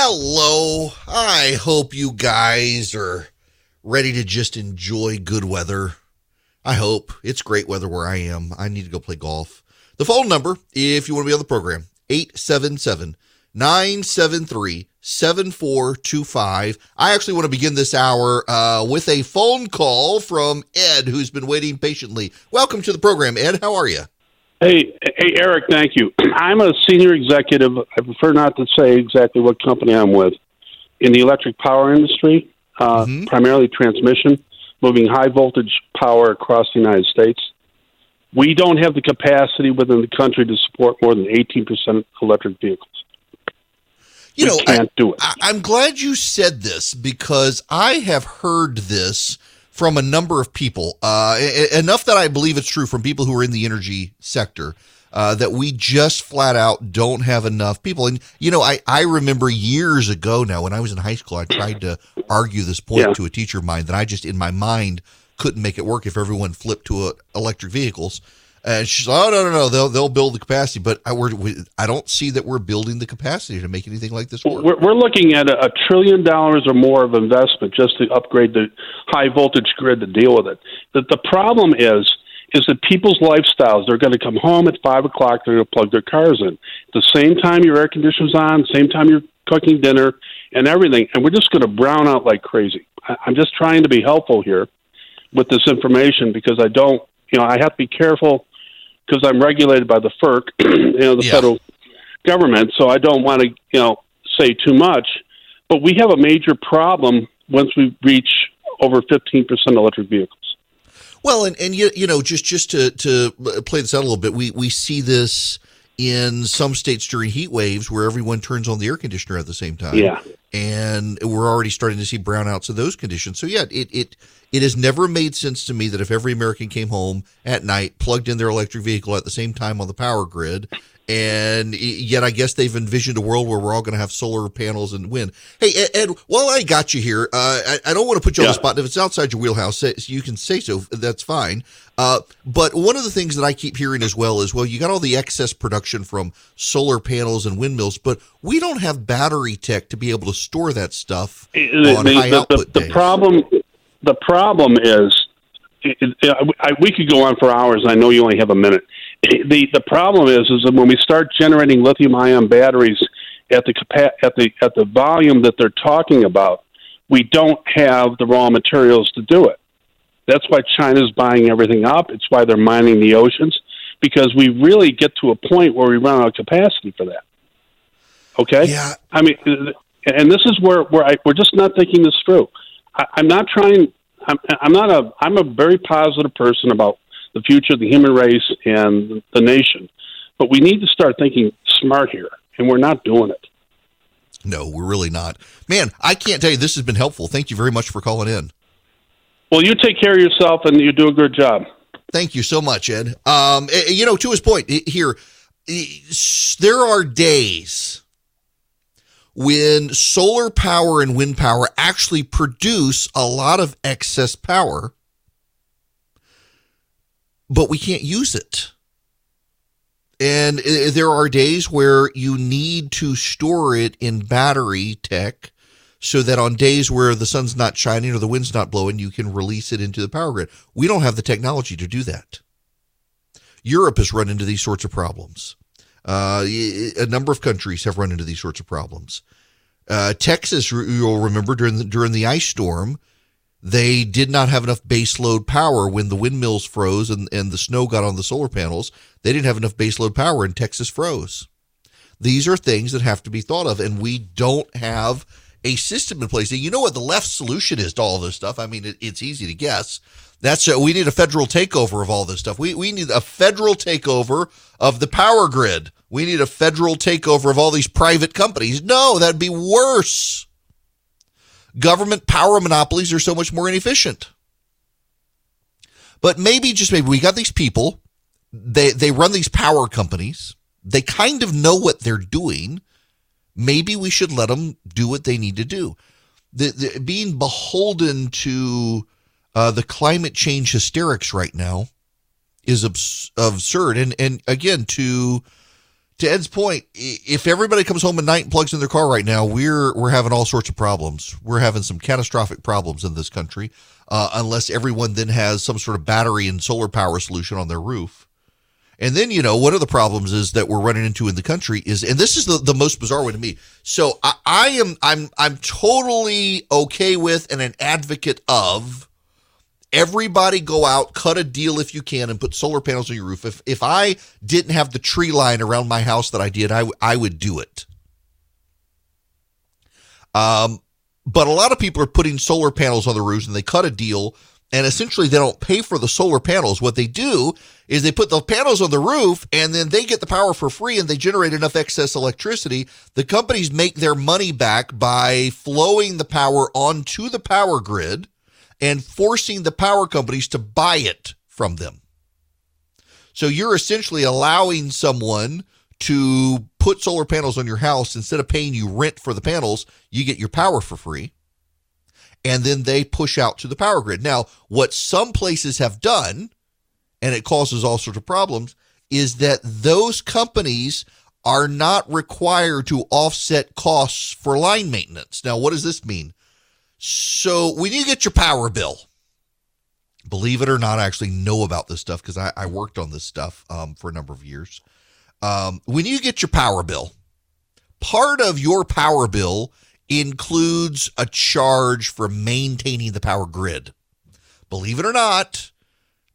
Hello. I hope you guys are ready to just enjoy good weather. I hope. It's great weather where I am. I need to go play golf. The phone number, if you want to be on the program, 877 973 7425. I actually want to begin this hour uh, with a phone call from Ed, who's been waiting patiently. Welcome to the program, Ed. How are you? Hey, hey, Erick. Thank you. I'm a senior executive. I prefer not to say exactly what company I'm with in the electric power industry, uh, mm-hmm. primarily transmission, moving high voltage power across the United States. We don't have the capacity within the country to support more than 18% electric vehicles. You we know, can't I, do it. I, I'm glad you said this because I have heard this from a number of people, uh, enough that I believe it's true from people who are in the energy sector. Uh, that we just flat out don't have enough people. And, you know, I, I remember years ago now when I was in high school, I tried to argue this point yeah. to a teacher of mine that I just, in my mind, couldn't make it work if everyone flipped to uh, electric vehicles. And she's like, oh no no no they'll they'll build the capacity, but I, we're, we, I don't see that we're building the capacity to make anything like this work. We're, we're looking at a, a trillion dollars or more of investment just to upgrade the high voltage grid to deal with it. The, the problem is is that people's lifestyles they're going to come home at five o'clock they're going to plug their cars in at the same time your air conditioner's on, same time you're cooking dinner and everything, and we're just going to brown out like crazy. I, I'm just trying to be helpful here with this information because I don't, you know, I have to be careful because I'm regulated by the FERC, you know, the yeah. federal government. So I don't want to, you know, say too much. But we have a major problem once we reach over 15% electric vehicles. Well, and, and you, you know, just just to, to play this out a little bit, we, we see this in some states during heat waves where everyone turns on the air conditioner at the same time. Yeah. And we're already starting to see brownouts of those conditions. So yeah, it, it it has never made sense to me that if every American came home at night, plugged in their electric vehicle at the same time on the power grid, and yet I guess they've envisioned a world where we're all going to have solar panels and wind. Hey, Ed, Ed while I got you here, uh, I, I, don't want to put you yeah. on the spot. If it's outside your wheelhouse, you can say so. That's fine. Uh, but one of the things that I keep hearing as well is, well, you got all the excess production from solar panels and windmills, but we don't have battery tech to be able to store that stuff on the, high the, output the, the problem the problem is, it, it, I, we could go on for hours. I know you only have a minute. The the problem is, is that when we start generating lithium ion batteries at the at the at the volume that they're talking about, we don't have the raw materials to do it. That's why China's buying everything up. It's why they're mining the oceans because we really get to a point where we run out of capacity for that. Okay. Yeah. I mean, and this is where where I, we're just not thinking this through. I, I'm not trying. I'm, I'm not a. I'm a very positive person about the future of the human race and the nation, but we need to start thinking smart here, and we're not doing it. No, we're really not. Man, I can't tell you this has been helpful. Thank you very much for calling in. Well, you take care of yourself, and you do a good job. Thank you so much, Ed. Um, eh, you know, to his point here, there are days when solar power and wind power actually produce a lot of excess power, but we can't use it. And uh, there are days where you need to store it in battery tech so that on days where the sun's not shining or the wind's not blowing, you can release it into the power grid. We don't have the technology to do that. Europe has run into these sorts of problems. Uh, a number of countries have run into these sorts of problems. Uh, Texas, you'll remember during the, during the ice storm, they did not have enough baseload power when the windmills froze and, and the snow got on the solar panels. They didn't have enough baseload power and Texas froze. These are things that have to be thought of, and we don't have a system in place. And you know what the left solution is to all this stuff? I mean, it, it's easy to guess. That's a, we need a federal takeover of all this stuff. We we need a federal takeover of the power grid. We need a federal takeover of all these private companies. No, that'd be worse. Government power monopolies are so much more inefficient. But maybe just maybe we got these people. They they run these power companies. They kind of know what they're doing. Maybe we should let them do what they need to do. The, the being beholden to uh, the climate change hysterics right now is abs- absurd. And and again, to to Ed's point, if everybody comes home at night and plugs in their car right now, we're we're having all sorts of problems. We're having some catastrophic problems in this country, uh, unless everyone then has some sort of battery and solar power solution on their roof. And then, you know, one of the problems is that we're running into in the country is, and this is the, the most bizarre one to me. So I, I am, I'm, I'm totally okay with and an advocate of everybody go out, cut a deal if you can, and put solar panels on your roof. If if I didn't have the tree line around my house that I did, I I would do it. Um, but a lot of people are putting solar panels on the roofs, and they cut a deal, and essentially they don't pay for the solar panels. What they do is they put the panels on the roof, and then they get the power for free, and they generate enough excess electricity. The companies make their money back by flowing the power onto the power grid and forcing the power companies to buy it from them. So you're essentially allowing someone to put solar panels on your house instead of paying you rent for the panels, you get your power for free. And then they push out to the power grid. Now, what some places have done, and it causes all sorts of problems, is that those companies are not required to offset costs for line maintenance. Now, what does this mean? So when you get your power bill, believe it or not, I actually know about this stuff because I, I, worked on this stuff um, for a number of years. Um, when you get your power bill, part of your power bill includes a charge for maintaining the power grid. Believe it or not,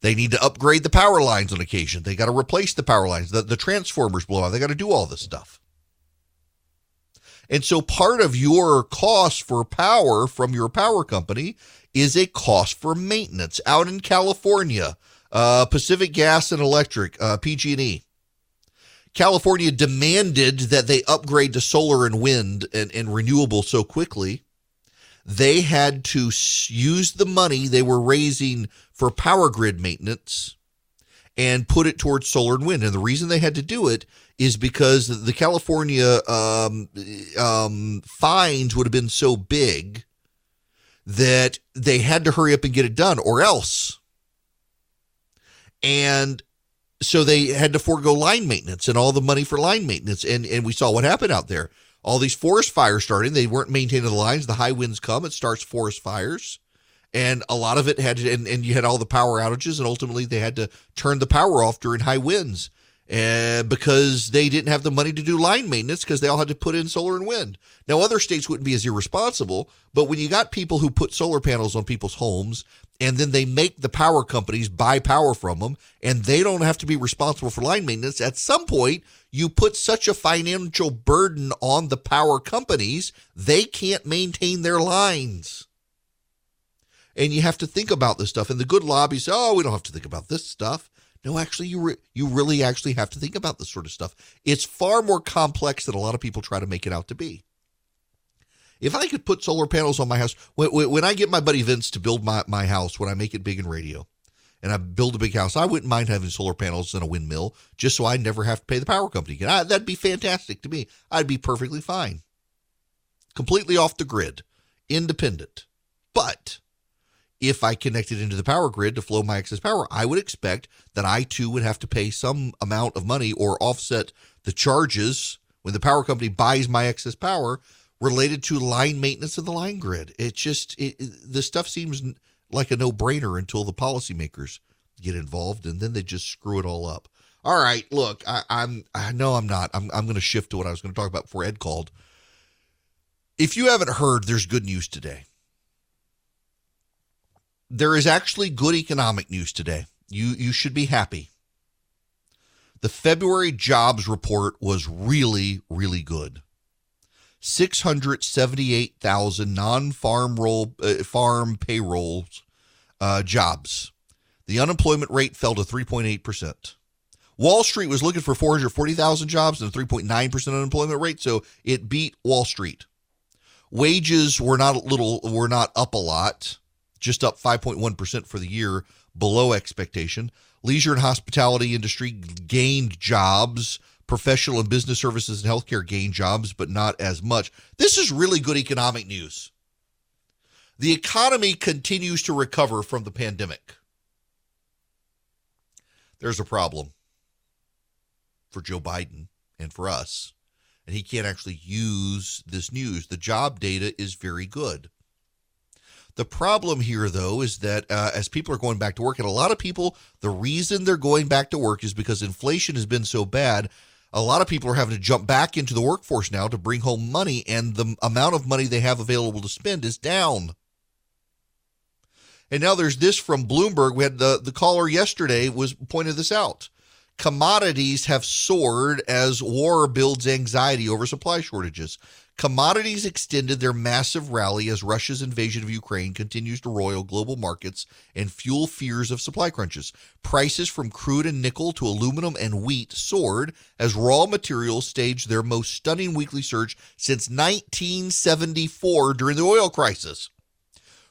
they need to upgrade the power lines on occasion. They got to replace the power lines. The, the transformers blow out. They got to do all this stuff. And so part of your cost for power from your power company is a cost for maintenance. Out in California, uh, Pacific Gas and Electric, uh, PG&E. California demanded that they upgrade to solar and wind and, and renewable so quickly. They had to use the money they were raising for power grid maintenance and put it towards solar and wind. And the reason they had to do it is because the California um, um, fines would have been so big that they had to hurry up and get it done, or else. And so they had to forego line maintenance and all the money for line maintenance. And and we saw what happened out there. All these forest fires starting. They weren't maintaining the lines. The high winds come. It starts forest fires and a lot of it had to, and, and you had all the power outages and ultimately they had to turn the power off during high winds and because they didn't have the money to do line maintenance because they all had to put in solar and wind. Now, other states wouldn't be as irresponsible, but when you got people who put solar panels on people's homes and then they make the power companies buy power from them and they don't have to be responsible for line maintenance, at some point, you put such a financial burden on the power companies, they can't maintain their lines and you have to think about this stuff. And the good lobbies say, "Oh, we don't have to think about this stuff." No, actually, you re- you really actually have to think about this sort of stuff. It's far more complex than a lot of people try to make it out to be. If I could put solar panels on my house, when, when I get my buddy Vince to build my, my house, when I make it big in radio, and I build a big house, I wouldn't mind having solar panels and a windmill just so I never have to pay the power company again. I, that'd be fantastic to me. I'd be perfectly fine. Completely off the grid, independent. But if I connected into the power grid to flow my excess power, I would expect that I too would have to pay some amount of money or offset the charges when the power company buys my excess power related to line maintenance of the line grid. It just it, it, the stuff seems like a no-brainer until the policymakers get involved and then they just screw it all up. All right, look, I, I'm I know I'm not. I'm I'm going to shift to what I was going to talk about before Ed called. If you haven't heard, there's good news today there is actually good economic news today. You you should be happy. The February jobs report was really really good. 678,000 non-farm roll uh, farm payrolls uh, jobs. The unemployment rate fell to 3.8%. Wall Street was looking for 440,000 jobs and a 3.9% unemployment rate, so it beat Wall Street. Wages were not little were not up a lot just up 5.1% for the year, below expectation. Leisure and hospitality industry gained jobs. Professional and business services and healthcare gained jobs, but not as much. This is really good economic news. The economy continues to recover from the pandemic. There's a problem for Joe Biden. and for us. And he can't actually use this news. The job data is very good. The problem here, though, is that uh, as people are going back to work, and a lot of people, the reason they're going back to work is because inflation has been so bad. A lot of people are having to jump back into the workforce now to bring home money, and the amount of money they have available to spend is down. And now there's this from Bloomberg. We had the, the caller yesterday was pointed this out. Commodities have soared as war builds anxiety over supply shortages. Commodities extended their massive rally as Russia's invasion of Ukraine continues to roil global markets and fuel fears of supply crunches. Prices from crude and nickel to aluminum and wheat soared as raw materials staged their most stunning weekly surge since 1974 during the oil crisis.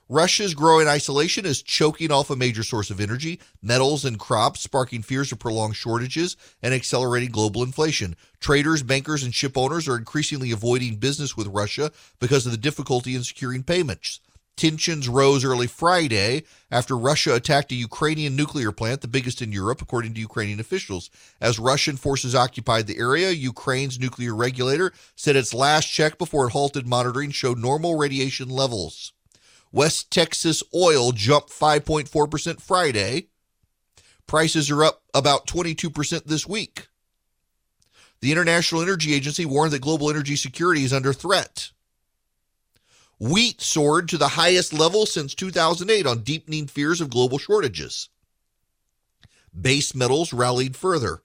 Russia's growing isolation is choking off a major source of energy, metals, and crops, sparking fears of prolonged shortages and accelerating global inflation. Traders, bankers, and ship owners are increasingly avoiding business with Russia because of the difficulty in securing payments. Tensions rose early Friday after Russia attacked a Ukrainian nuclear plant, the biggest in Europe, according to Ukrainian officials. As Russian forces occupied the area, Ukraine's nuclear regulator said its last check before it halted monitoring showed normal radiation levels. West Texas oil jumped 5.4% Friday. Prices are up about 22% this week. The International Energy Agency warned that global energy security is under threat. Wheat soared to the highest level since 2008 on deepening fears of global shortages. Base metals rallied further.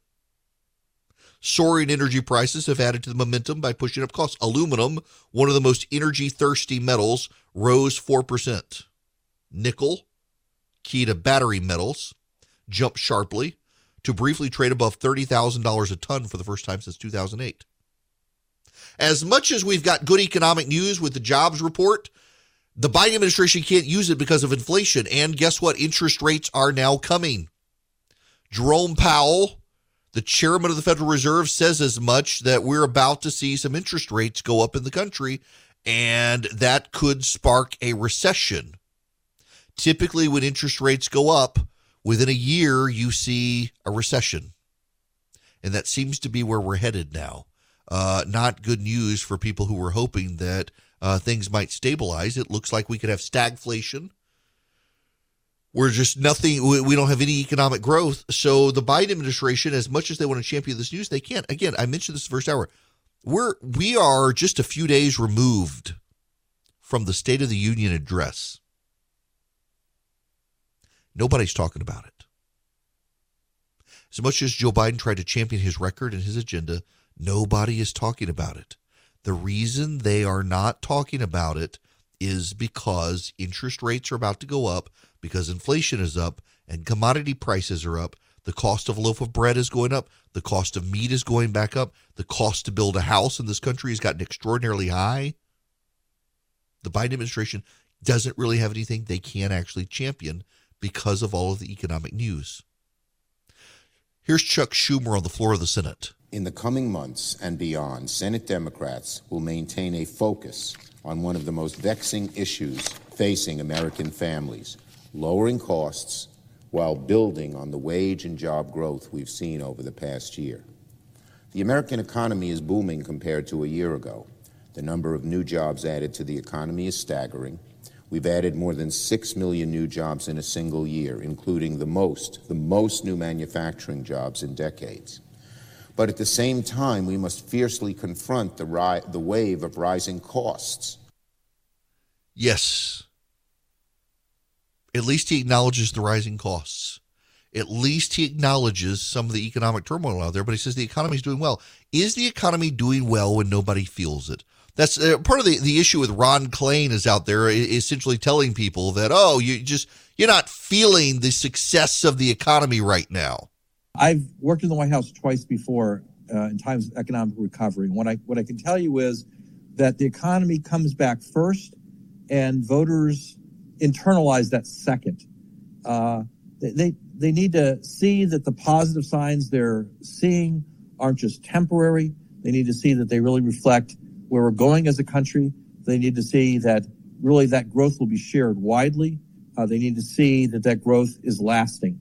Soaring energy prices have added to the momentum by pushing up costs. Aluminum, one of the most energy thirsty metals, rose 4%. Nickel, key to battery metals, jumped sharply to briefly trade above $30,000 a ton for the first time since 2008. As much as we've got good economic news with the jobs report, the Biden administration can't use it because of inflation. And guess what? Interest rates are now coming. Jerome Powell, the chairman of the Federal Reserve says as much that we're about to see some interest rates go up in the country, and that could spark a recession. Typically, when interest rates go up, within a year, you see a recession. And that seems to be where we're headed now. Uh, not good news for people who were hoping that uh, things might stabilize. It looks like we could have stagflation we're just nothing. We don't have any economic growth. So the Biden administration, as much as they want to champion this news, they can't. Again, I mentioned this first hour. We're we are just a few days removed from the State of the Union address. Nobody's talking about it. As much as Joe Biden tried to champion his record and his agenda, nobody is talking about it. The reason they are not talking about it is because interest rates are about to go up because inflation is up and commodity prices are up. The cost of a loaf of bread is going up. The cost of meat is going back up. The cost to build a house in this country has gotten extraordinarily high. The Biden administration doesn't really have anything they can actually champion because of all of the economic news. Here's Chuck Schumer on the floor of the Senate. In the coming months and beyond, Senate Democrats will maintain a focus on one of the most vexing issues facing American families lowering costs while building on the wage and job growth we've seen over the past year. The American economy is booming compared to a year ago. The number of new jobs added to the economy is staggering. We've added more than 6 million new jobs in a single year, including the most, the most new manufacturing jobs in decades. But at the same time, we must fiercely confront the, ri- the wave of rising costs. Yes, at least he acknowledges the rising costs. At least he acknowledges some of the economic turmoil out there, but he says the economy is doing well. Is the economy doing well when nobody feels it? That's uh, part of the, the issue with Ron Klain is out there essentially telling people that, oh, you just, you're not feeling the success of the economy right now. I've worked in the White House twice before uh, in times of economic recovery. What I, what I can tell you is that the economy comes back first and voters internalize that second. Uh, they, they need to see that the positive signs they're seeing aren't just temporary. They need to see that they really reflect where we're going as a country. They need to see that really that growth will be shared widely. Uh, they need to see that that growth is lasting.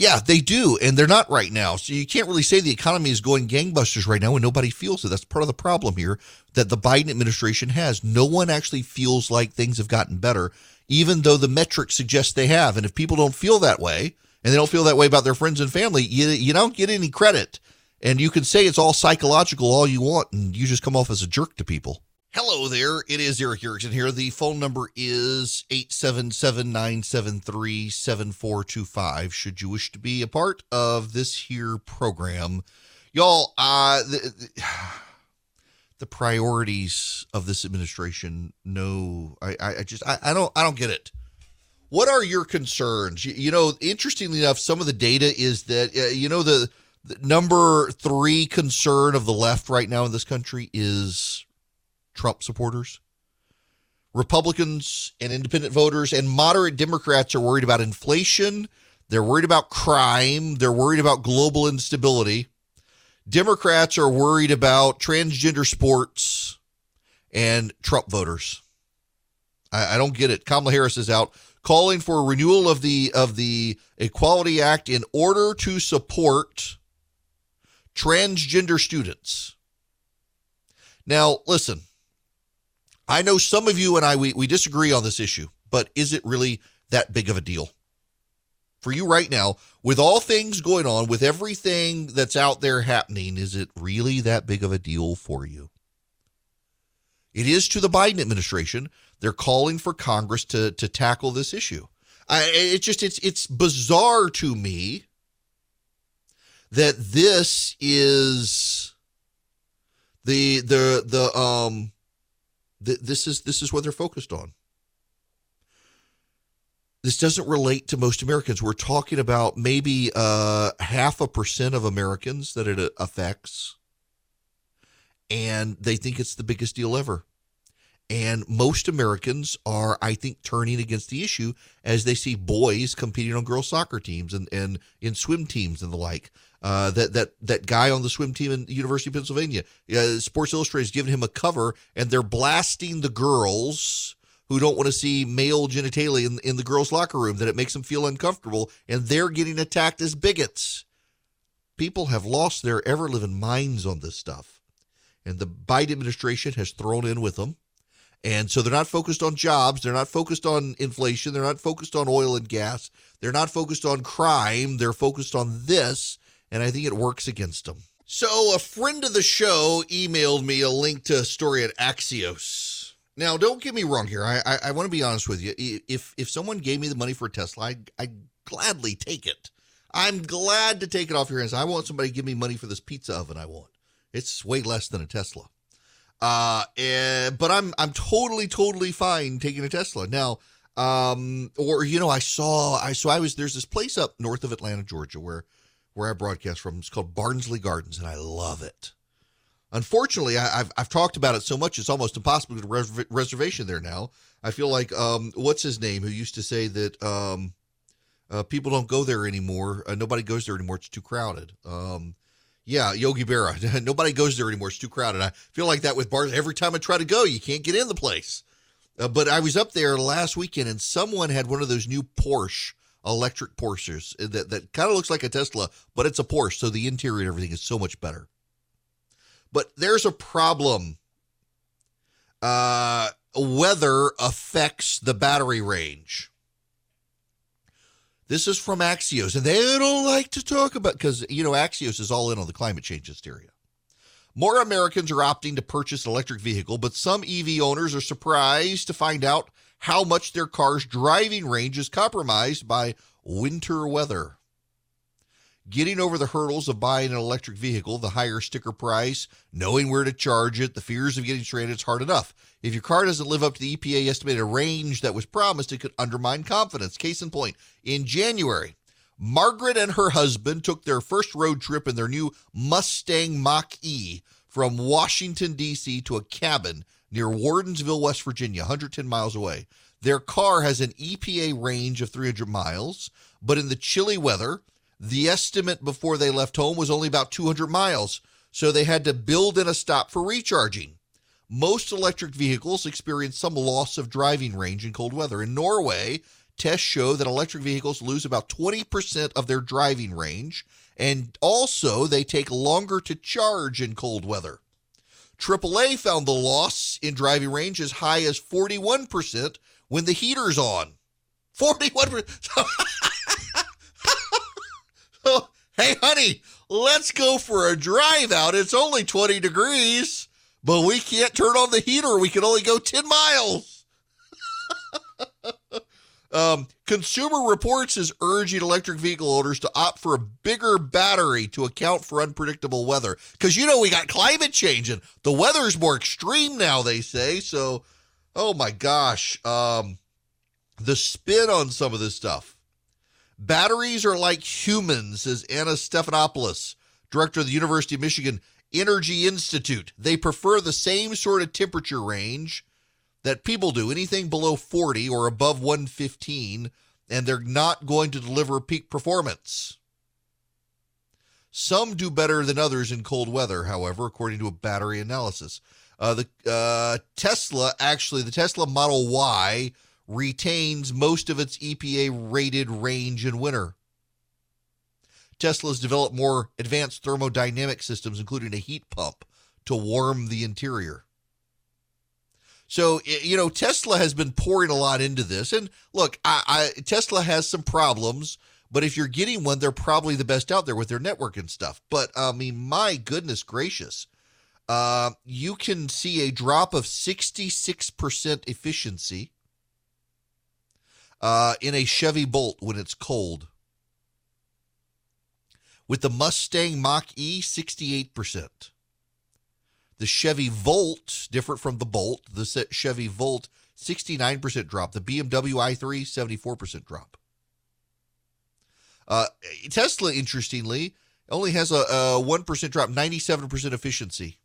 Yeah, they do, and they're not right now. So you can't really say the economy is going gangbusters right now, and nobody feels it. That's part of the problem here that the Biden administration has. No one actually feels like things have gotten better, even though the metrics suggest they have. And if people don't feel that way, and they don't feel that way about their friends and family, you you don't get any credit. And you can say it's all psychological all you want, and you just come off as a jerk to people. Hello there. It is Erick Erickson here. The phone number is 877 973 7425. Should you wish to be a part of this here program, y'all, uh, the, the priorities of this administration, no, I, I just, I, I don't, I don't get it. What are your concerns? You, you know, interestingly enough, some of the data is that, uh, you know, the, the number three concern of the left right now in this country is Trump supporters. Republicans and independent voters and moderate Democrats are worried about inflation. They're worried about crime. They're worried about global instability. Democrats are worried about transgender sports and Trump voters. I, I don't get it. Kamala Harris is out calling for a renewal of the of the Equality Act in order to support transgender students. Now, listen, I know some of you and I, we, we disagree on this issue, but is it really that big of a deal? For you right now, with all things going on, with everything that's out there happening, is it really that big of a deal for you? It is to the Biden administration. They're calling for Congress to to tackle this issue. I, it just it's it's bizarre to me that this is the the the um Th- this is this is what they're focused on. This doesn't relate to most Americans. We're talking about maybe uh, half a percent of Americans that it uh, affects, and they think it's the biggest deal ever. And most Americans are, I think, turning against the issue as they see boys competing on girls' soccer teams and, and in swim teams and the like. Uh, that that that guy on the swim team in the University of Pennsylvania, uh, Sports Illustrated has given him a cover, and they're blasting the girls who don't want to see male genitalia in, in the girls' locker room. That it makes them feel uncomfortable, and they're getting attacked as bigots. People have lost their ever living minds on this stuff, and the Biden administration has thrown in with them. And so they're not focused on jobs. They're not focused on inflation. They're not focused on oil and gas. They're not focused on crime. They're focused on this. And I think it works against them. So a friend of the show emailed me a link to a story at Axios. Now, don't get me wrong here. I, I, I want to be honest with you. If if someone gave me the money for a Tesla, I I gladly take it. I'm glad to take it off your hands. I want somebody to give me money for this pizza oven I want. It's way less than a Tesla. Uh, and, but I'm I'm totally totally fine taking a Tesla now. Um, or you know, I saw I so I was there's this place up north of Atlanta, Georgia, where where I broadcast from. It's called Barnsley Gardens, and I love it. Unfortunately, I, have I've talked about it so much it's almost impossible to res- reservation there now. I feel like um, what's his name who used to say that um, uh, people don't go there anymore. Uh, nobody goes there anymore. It's too crowded. Um, yeah, Yogi Berra. Nobody goes there anymore. It's too crowded. I feel like that with bars. Every time I try to go, you can't get in the place. Uh, but I was up there last weekend, and someone had one of those new Porsche electric Porsches that that kind of looks like a Tesla, but it's a Porsche, so the interior and everything is so much better. But there's a problem. Uh, weather affects the battery range. This is from Axios, and they don't like to talk about because you know Axios is all in on the climate change hysteria. More Americans are opting to purchase an electric vehicle, but some EV owners are surprised to find out how much their car's driving range is compromised by winter weather. Getting over the hurdles of buying an electric vehicle, the higher sticker price, knowing where to charge it, the fears of getting stranded, it's hard enough. If your car doesn't live up to the EPA estimated range that was promised, it could undermine confidence. Case in point, in January, Margaret and her husband took their first road trip in their new Mustang Mach E from Washington, D.C. to a cabin near Wardensville, West Virginia, 110 miles away. Their car has an EPA range of 300 miles, but in the chilly weather, the estimate before they left home was only about 200 miles, so they had to build in a stop for recharging. Most electric vehicles experience some loss of driving range in cold weather. In Norway, tests show that electric vehicles lose about 20% of their driving range, and also they take longer to charge in cold weather. AAA found the loss in driving range as high as 41% when the heater's on. 41%. hey, honey, let's go for a drive out. It's only 20 degrees, but we can't turn on the heater. We can only go 10 miles. um, Consumer Reports is urging electric vehicle owners to opt for a bigger battery to account for unpredictable weather. Because, you know, we got climate change and the weather's more extreme now, they say. So, oh my gosh. Um, the spin on some of this stuff. Batteries are like humans, says Anna Stefanopoulou, director of the University of Michigan Energy Institute. They prefer the same sort of temperature range that people do, anything below 40 or above 115, and they're not going to deliver peak performance. Some do better than others in cold weather, however, according to a battery analysis. Uh, the uh, Tesla, actually, the Tesla Model Y retains most of its EPA rated range in winter. Tesla has developed more advanced thermodynamic systems, including a heat pump to warm the interior. So, you know, Tesla has been pouring a lot into this. And look, I, I, Tesla has some problems, but if you're getting one, they're probably the best out there with their network and stuff. But I mean, my goodness gracious, uh, you can see a drop of 66% efficiency uh, in a Chevy Bolt when it's cold. With the Mustang Mach E, 68%. The Chevy Volt, different from the Bolt, the Chevy Volt, 69% drop. The BMW i3, 74% drop. Uh, Tesla, interestingly, only has a, a 1% drop, 97% efficiency.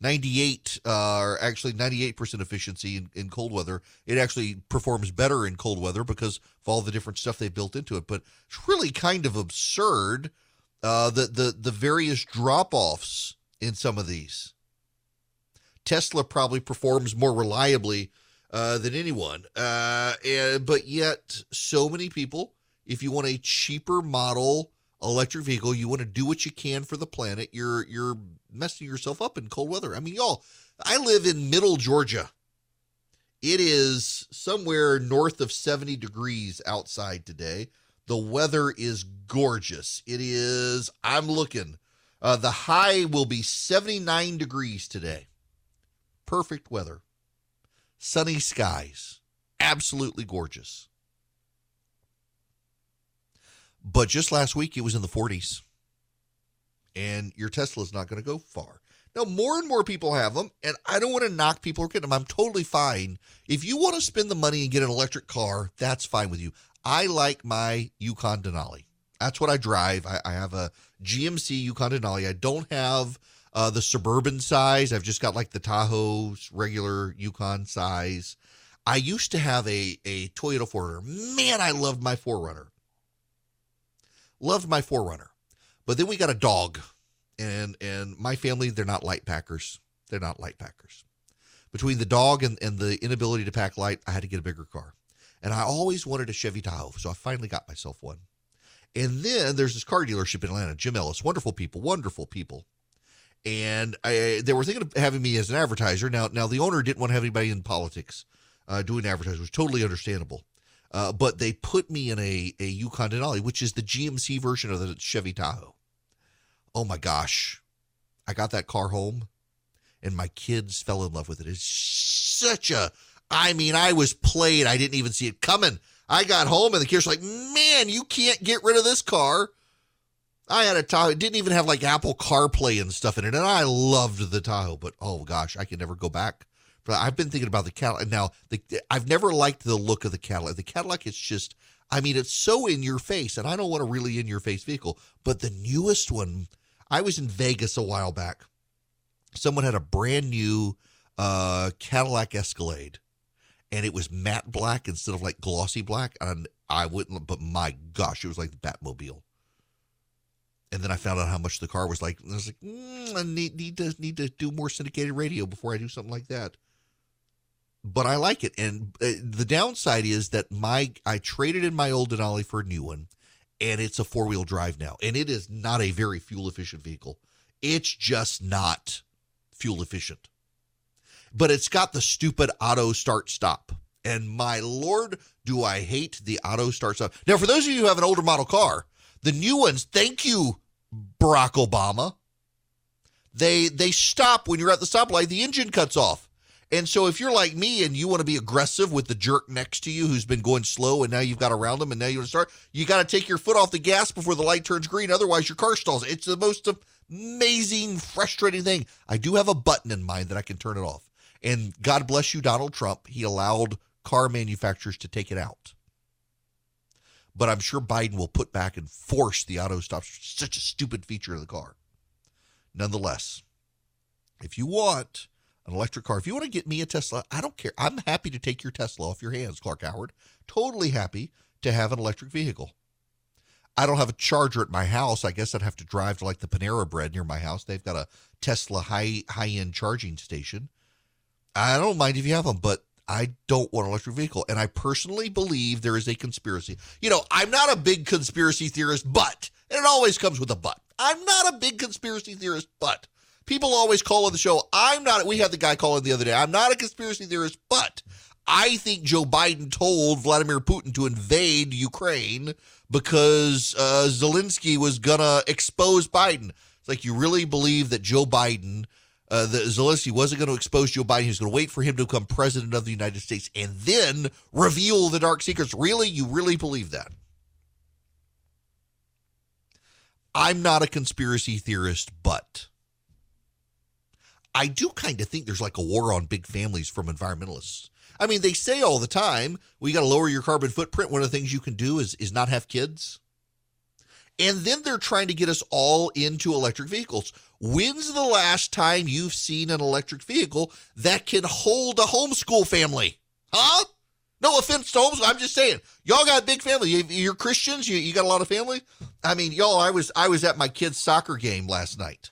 98 uh, or actually 98% efficiency in, in cold weather. It actually performs better in cold weather because of all the different stuff they built into it. But it's really kind of absurd uh, the, the, the various drop offs in some of these. Tesla probably performs more reliably uh, than anyone. Uh, and, but yet, so many people, if you want a cheaper model electric vehicle, you want to do what you can for the planet, you're you're messing yourself up in cold weather. I mean, y'all, I live in middle Georgia. It is somewhere north of 70 degrees outside today. The weather is gorgeous. It is, I'm looking. Uh, the high will be 79 degrees today. Perfect weather. Sunny skies. Absolutely gorgeous. But just last week, it was in the 40s and your Tesla is not going to go far. Now, more and more people have them, and I don't want to knock people who get them. I'm totally fine. If you want to spend the money and get an electric car, that's fine with you. I like my Yukon Denali. That's what I drive. I, I have a GMC Yukon Denali. I don't have uh, the suburban size. I've just got like the Tahoe's regular Yukon size. I used to have a, a Toyota 4Runner. Man, I loved my 4Runner. Loved my 4Runner. But then we got a dog, and and my family they're not light packers. They're not light packers. Between the dog and, and the inability to pack light, I had to get a bigger car. And I always wanted a Chevy Tahoe, so I finally got myself one. And then there's this car dealership in Atlanta, Jim Ellis, wonderful people, wonderful people. And I, they were thinking of having me as an advertiser. Now, now the owner didn't want to have anybody in politics uh, doing advertising, which was totally understandable. Uh, but they put me in a, a Yukon Denali, which is the GMC version of the Chevy Tahoe. Oh my gosh. I got that car home and my kids fell in love with it. It's such a, I mean, I was played. I didn't even see it coming. I got home and the kids were like, man, you can't get rid of this car. I had a Tahoe. It didn't even have like Apple CarPlay and stuff in it. And I loved the Tahoe, but oh gosh, I can never go back But I've been thinking about the Cadillac. Now, the, I've never liked the look of the Cadillac. The Cadillac is just, I mean, it's so in your face, and I don't want a really in your face vehicle. But the newest one, I was in Vegas a while back. Someone had a brand new uh, Cadillac Escalade, and it was matte black instead of like glossy black. And I wouldn't, but my gosh, it was like the Batmobile. And then I found out how much the car was like. And I was like, mm, I need, need to need to do more syndicated radio before I do something like that. but I like it. And uh, the downside is that my I traded in my old Denali for a new one, and it's a four wheel drive now, and it is not a very fuel efficient vehicle. It's just not fuel efficient. But it's got the stupid auto start stop. And my lord, do I hate the auto start stop. Now, for those of you who have an older model car, the new ones, thank you, Barack Obama. They they stop when you're at the stoplight, the engine cuts off. And so if you're like me and you want to be aggressive with the jerk next to you who's been going slow and now you've got around them and now you want to start, you got to take your foot off the gas before the light turns green. Otherwise, your car stalls. It's the most amazing, frustrating thing. I do have a button in mind that I can turn it off. And God bless you, Donald Trump. He allowed car manufacturers to take it out. But I'm sure Biden will put back and force the auto stop. Such a stupid feature of the car. Nonetheless, if you want an electric car, if you want to get me a Tesla, I don't care. I'm happy to take your Tesla off your hands, Clark Howard. Totally happy to have an electric vehicle. I don't have a charger at my house. I guess I'd have to drive to like the Panera Bread near my house. They've got a Tesla high high end charging station. I don't mind if you have them, but I don't want an electric vehicle. And I personally believe there is a conspiracy. You know, I'm not a big conspiracy theorist, but, and it always comes with a but. I'm not a big conspiracy theorist, but people always call on the show. I'm not, we had the guy call in the other day. I'm not a conspiracy theorist, but I think Joe Biden told Vladimir Putin to invade Ukraine because uh, Zelensky was going to expose Biden. It's like, you really believe that Joe Biden uh, that Zelensky wasn't going to expose Joe Biden. He was going to wait for him to become president of the United States and then reveal the dark secrets. Really? You really believe that? I'm not a conspiracy theorist, but I do kind of think there's like a war on big families from environmentalists. I mean, they say all the time, you got to lower your carbon footprint. One of the things you can do is, is not have kids. And then they're trying to get us all into electric vehicles. When's the last time you've seen an electric vehicle that can hold a homeschool family? Huh? No offense to homeschool. I'm just saying, y'all got a big family. You're Christians. You, you got a lot of family. I mean, y'all, I was, I was at my kid's soccer game last night.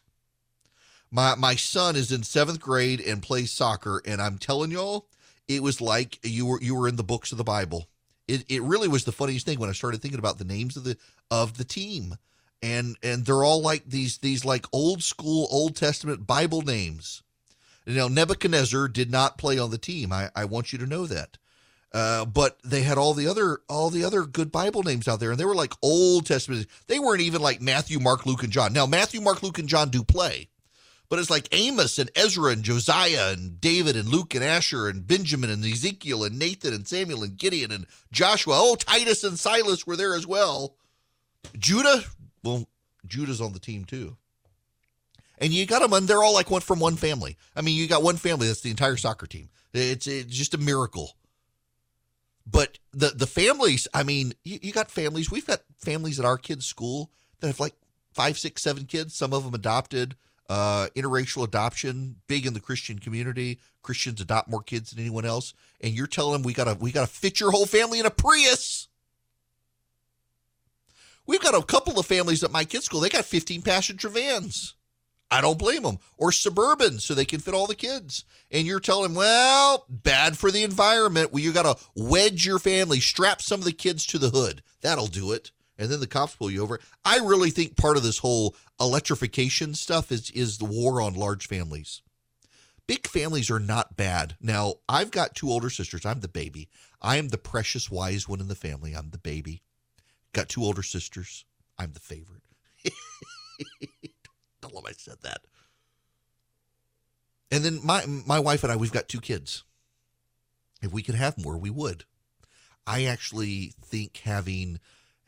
My, my son is in seventh grade and plays soccer. And I'm telling y'all, it was like you were, you were in the books of the Bible it, it really was the funniest thing when I started thinking about the names of the of the team. And and they're all like these these like old school Old Testament Bible names. You know, Nebuchadnezzar did not play on the team. I, I want you to know that. Uh, but they had all the other all the other good Bible names out there, and they were like Old Testament. They weren't even like Matthew, Mark, Luke, and John. Now Matthew, Mark, Luke, and John do play, but it's like Amos and Ezra and Josiah and David and Luke and Asher and Benjamin and Ezekiel and Nathan and Samuel and Gideon and Joshua. Oh, Titus and Silas were there as well. Judah, well, Judah's on the team too. And you got them, and they're all like one from one family. I mean, you got one family that's the entire soccer team. It's, it's just a miracle. But the the families, I mean, you, you got families. We've got families at our kids' school that have like five, six, seven kids. Some of them adopted uh, interracial adoption, big in the Christian community. Christians adopt more kids than anyone else, and you're telling them we gotta we gotta fit your whole family in a Prius. We've got a couple of families at my kids' school. They got 15 passenger vans. I don't blame them. Or suburban, so they can fit all the kids. And you're telling, them, well, bad for the environment. Well, you got to wedge your family, strap some of the kids to the hood. That'll do it and then the cops pull you over. I really think part of this whole electrification stuff is is the war on large families. Big families are not bad. Now, I've got two older sisters. I'm the baby. I am the precious wise one in the family. I'm the baby. Got two older sisters. I'm the favorite. Don't love I said that. And then my my wife and I, we've got two kids. If we could have more, we would. I actually think having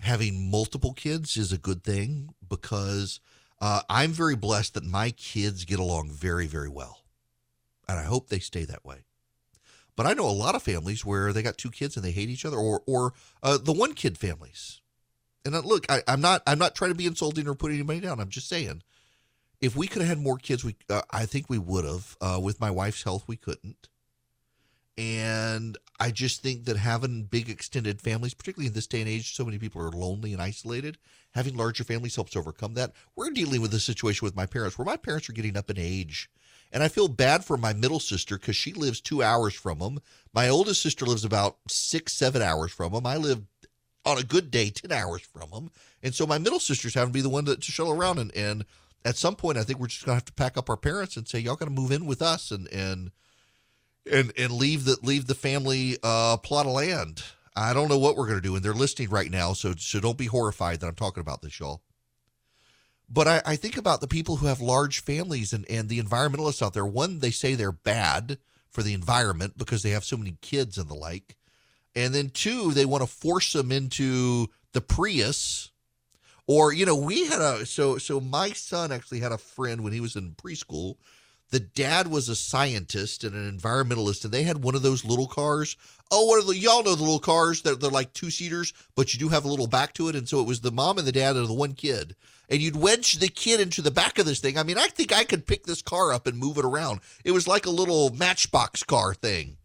having multiple kids is a good thing because uh, I'm very blessed that my kids get along very, very well. And I hope they stay that way. But I know a lot of families where they got two kids and they hate each other, or or uh, the one kid families. And uh, look, I, am not I'm not trying to be insulting or put anybody down. I'm just saying, if we could have had more kids, we uh, I think we would have. Uh, with my wife's health, we couldn't. And I just think that having big extended families, particularly in this day and age, so many people are lonely and isolated, having larger families helps overcome that. We're dealing with a situation with my parents where my parents are getting up in age And I feel bad for my middle sister because she lives two hours from them. My oldest sister lives about six, seven hours from them. I live on a good day, 10 hours from them. And so my middle sister's having to be the one to, to shuttle around. And, and at some point, I think we're just going to have to pack up our parents and say, y'all got to move in with us and, and, and, and leave the, leave the family, uh, plot of land. I don't know what we're going to do. And they're listening right now. So, so don't be horrified that I'm talking about this, y'all. But I, I think about the people who have large families and, and the environmentalists out there. One, they say they're bad for the environment because they have so many kids and the like. And then two, they want to force them into the Prius. Or, you know, we had a so so my son actually had a friend when he was in preschool. The dad was a scientist and an environmentalist, and they had one of those little cars. Oh, what are the y'all know the little cars that they're like two seaters, but you do have a little back to it. And so it was the mom and the dad and the one kid. And you'd wedge the kid into the back of this thing. I mean, I think I could pick this car up and move it around. It was like a little matchbox car thing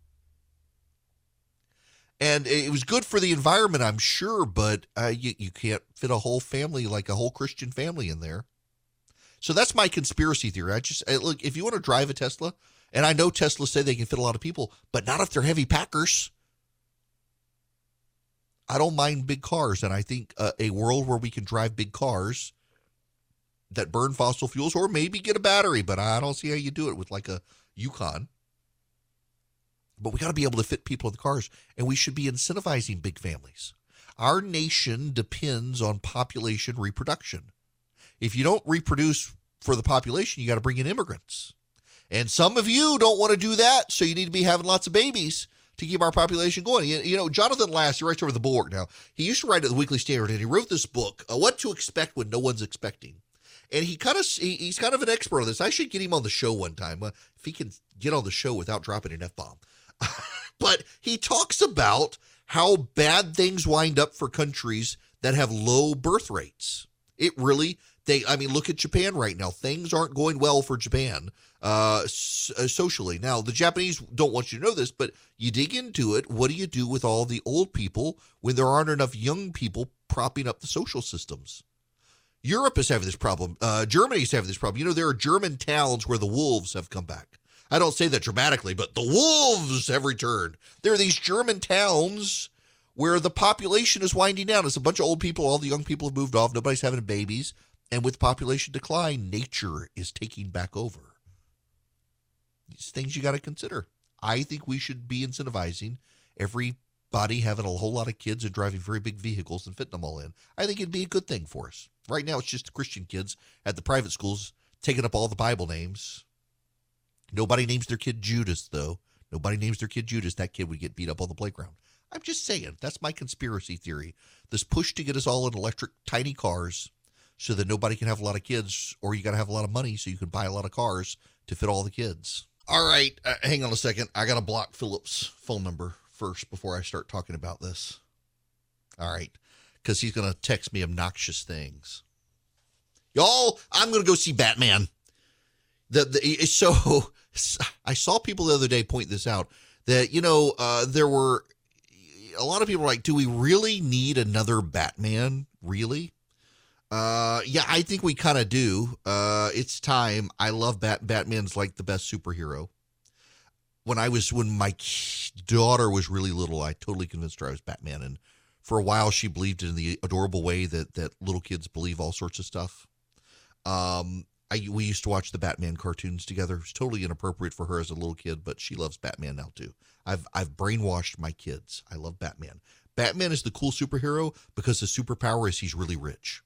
and it was good for the environment, I'm sure, but uh, you you can't fit a whole family like a whole Christian family in there. So that's my conspiracy theory. I just I, look if you want to drive a Tesla, and I know Teslas say they can fit a lot of people, but not if they're heavy packers. I don't mind big cars, and I think uh, a world where we can drive big cars that burn fossil fuels, or maybe get a battery, but I don't see how you do it with like a Yukon. But we got to be able to fit people in the cars, and we should be incentivizing big families. Our nation depends on population reproduction. If you don't reproduce for the population, you got to bring in immigrants. And some of you don't want to do that, so you need to be having lots of babies to keep our population going. You, know, Jonathan Last, he writes over the Bulwark now. He used to write at the Weekly Standard, and he wrote this book, uh, "What to Expect When No One's Expecting." And he kind of he, he's kind of an expert on this. I should get him on the show one time uh, if he can get on the show without dropping an f bomb. but he talks about how bad things wind up for countries that have low birth rates. It really, they, I mean, look at Japan right now. Things aren't going well for Japan uh, uh, socially. Now, the Japanese don't want you to know this, but you dig into it. What do you do with all the old people when there aren't enough young people propping up the social systems? Europe is having this problem. Uh, is having this problem. You know, there are German towns where the wolves have come back. I don't say that dramatically, but the wolves have returned. There are these German towns where the population is winding down. It's a bunch of old people. All the young people have moved off. Nobody's having babies. And with population decline, nature is taking back over. These things you got to consider. I think we should be incentivizing everybody having a whole lot of kids and driving very big vehicles and fitting them all in. I think it'd be a good thing for us. Right now, it's just the Christian kids at the private schools taking up all the Bible names Nobody names their kid Judas, though. Nobody names their kid Judas. That kid would get beat up on the playground. I'm just saying. That's my conspiracy theory. This push to get us all in electric tiny cars so that nobody can have a lot of kids, or you got to have a lot of money so you can buy a lot of cars to fit all the kids. All right. Uh, hang on a second. I got to block Philip's phone number first before I start talking about this. All right. Because he's going to text me obnoxious things. Y'all, I'm going to go see Batman the, the so I saw people the other day point this out that you know uh, there were a lot of people like, do we really need another Batman? Really? Uh, yeah, I think we kind of do. Uh, it's time. I love Bat. Batman's like the best superhero. When I was when my daughter was really little, I totally convinced her I was Batman, and for a while she believed in the adorable way that that little kids believe all sorts of stuff. Um, I, we used to watch the Batman cartoons together. It was totally inappropriate for her as a little kid, but she loves Batman now too. I've I've brainwashed my kids. I love Batman. Batman is the cool superhero because the superpower is he's really rich.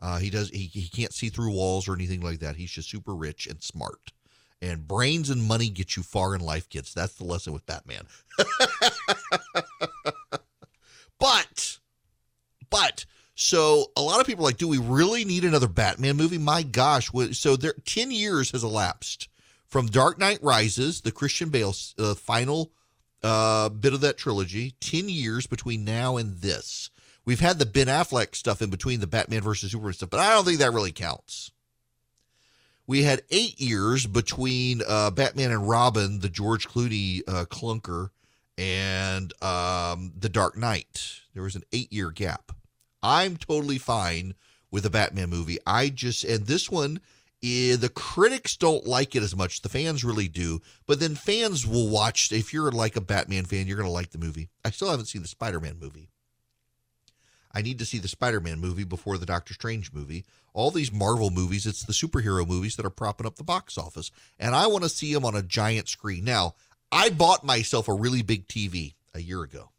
Uh, he does he, he can't see through walls or anything like that. He's just super rich and smart. And brains and money get you far in life, kids. That's the lesson with Batman. but but so a lot of people like, do we really need another Batman movie? My gosh. So there, 10 years has elapsed from Dark Knight Rises, the Christian Bale uh, final uh, bit of that trilogy, 10 years between now and this. We've had the Ben Affleck stuff in between the Batman versus Superman stuff, but I don't think that really counts. We had eight years between uh, Batman and Robin, the George Clooney uh, clunker, and um, the Dark Knight. There was an eight year gap. I'm totally fine with a Batman movie. I just and this one eh, the critics don't like it as much. The fans really do. But then fans will watch. If you're like a Batman fan, you're going to like the movie. I still haven't seen the Spider Man movie. I need to see the Spider Man movie before the Doctor Strange movie. All these Marvel movies, it's the superhero movies that are propping up the box office. And I want to see them on a giant screen. Now, I bought myself a really big TV a year ago.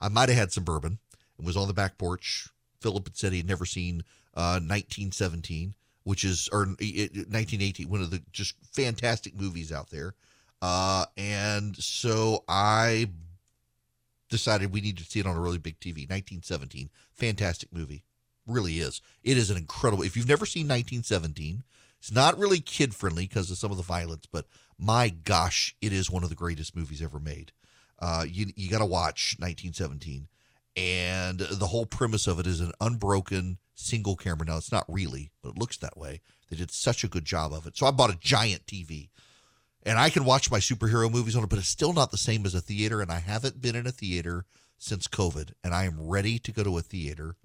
I might have had some bourbon. It was on the back porch. Philip had said he had never seen uh, 1917, which is, or 1918, one of the just fantastic movies out there. Uh, and so I decided we needed to see it on a really big TV. 1917, fantastic movie, really is. It is an incredible. If you've never seen 1917, it's not really kid friendly because of some of the violence, but my gosh, it is one of the greatest movies ever made. Uh, you you got to watch 1917, and the whole premise of it is an unbroken single camera. Now it's not really, but it looks that way. They did such a good job of it. So I bought a giant TV and I can watch my superhero movies on it, but it's still not the same as a theater. And I haven't been in a theater since COVID, and I am ready to go to a theater.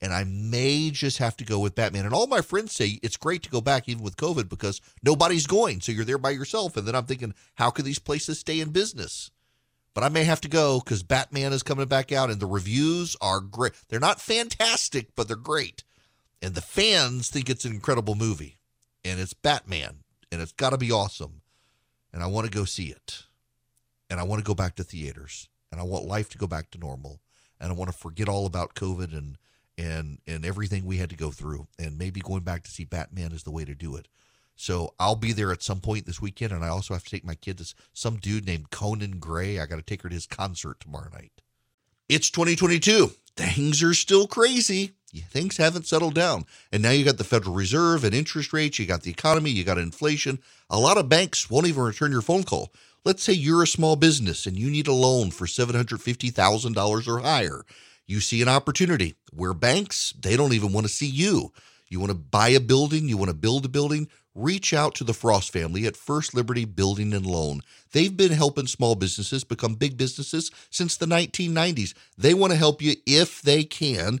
And I may just have to go with Batman. And all my friends say it's great to go back even with COVID because nobody's going. So you're there by yourself. And then I'm thinking, how can these places stay in business? But I may have to go because Batman is coming back out and the reviews are great. They're not fantastic, but they're great. And the fans think it's an incredible movie. And it's Batman. And it's got to be awesome and I want to go see it. And I want to go back to theaters and I want life to go back to normal and I want to forget all about COVID and and and everything we had to go through and maybe going back to see Batman is the way to do it. So I'll be there at some point this weekend and I also have to take my kid to some dude named Conan Gray. I got to take her to his concert tomorrow night. It's 2022. Things are still crazy things haven't settled down. And now you got the Federal Reserve and interest rates, you got the economy, you got inflation. A lot of banks won't even return your phone call. Let's say you're a small business and you need a loan for $750,000 or higher. You see an opportunity where banks, they don't even want to see you. You want to buy a building, you want to build a building, reach out to the Frost family at First Liberty Building and Loan. They've been helping small businesses become big businesses since the 1990s. They want to help you if they can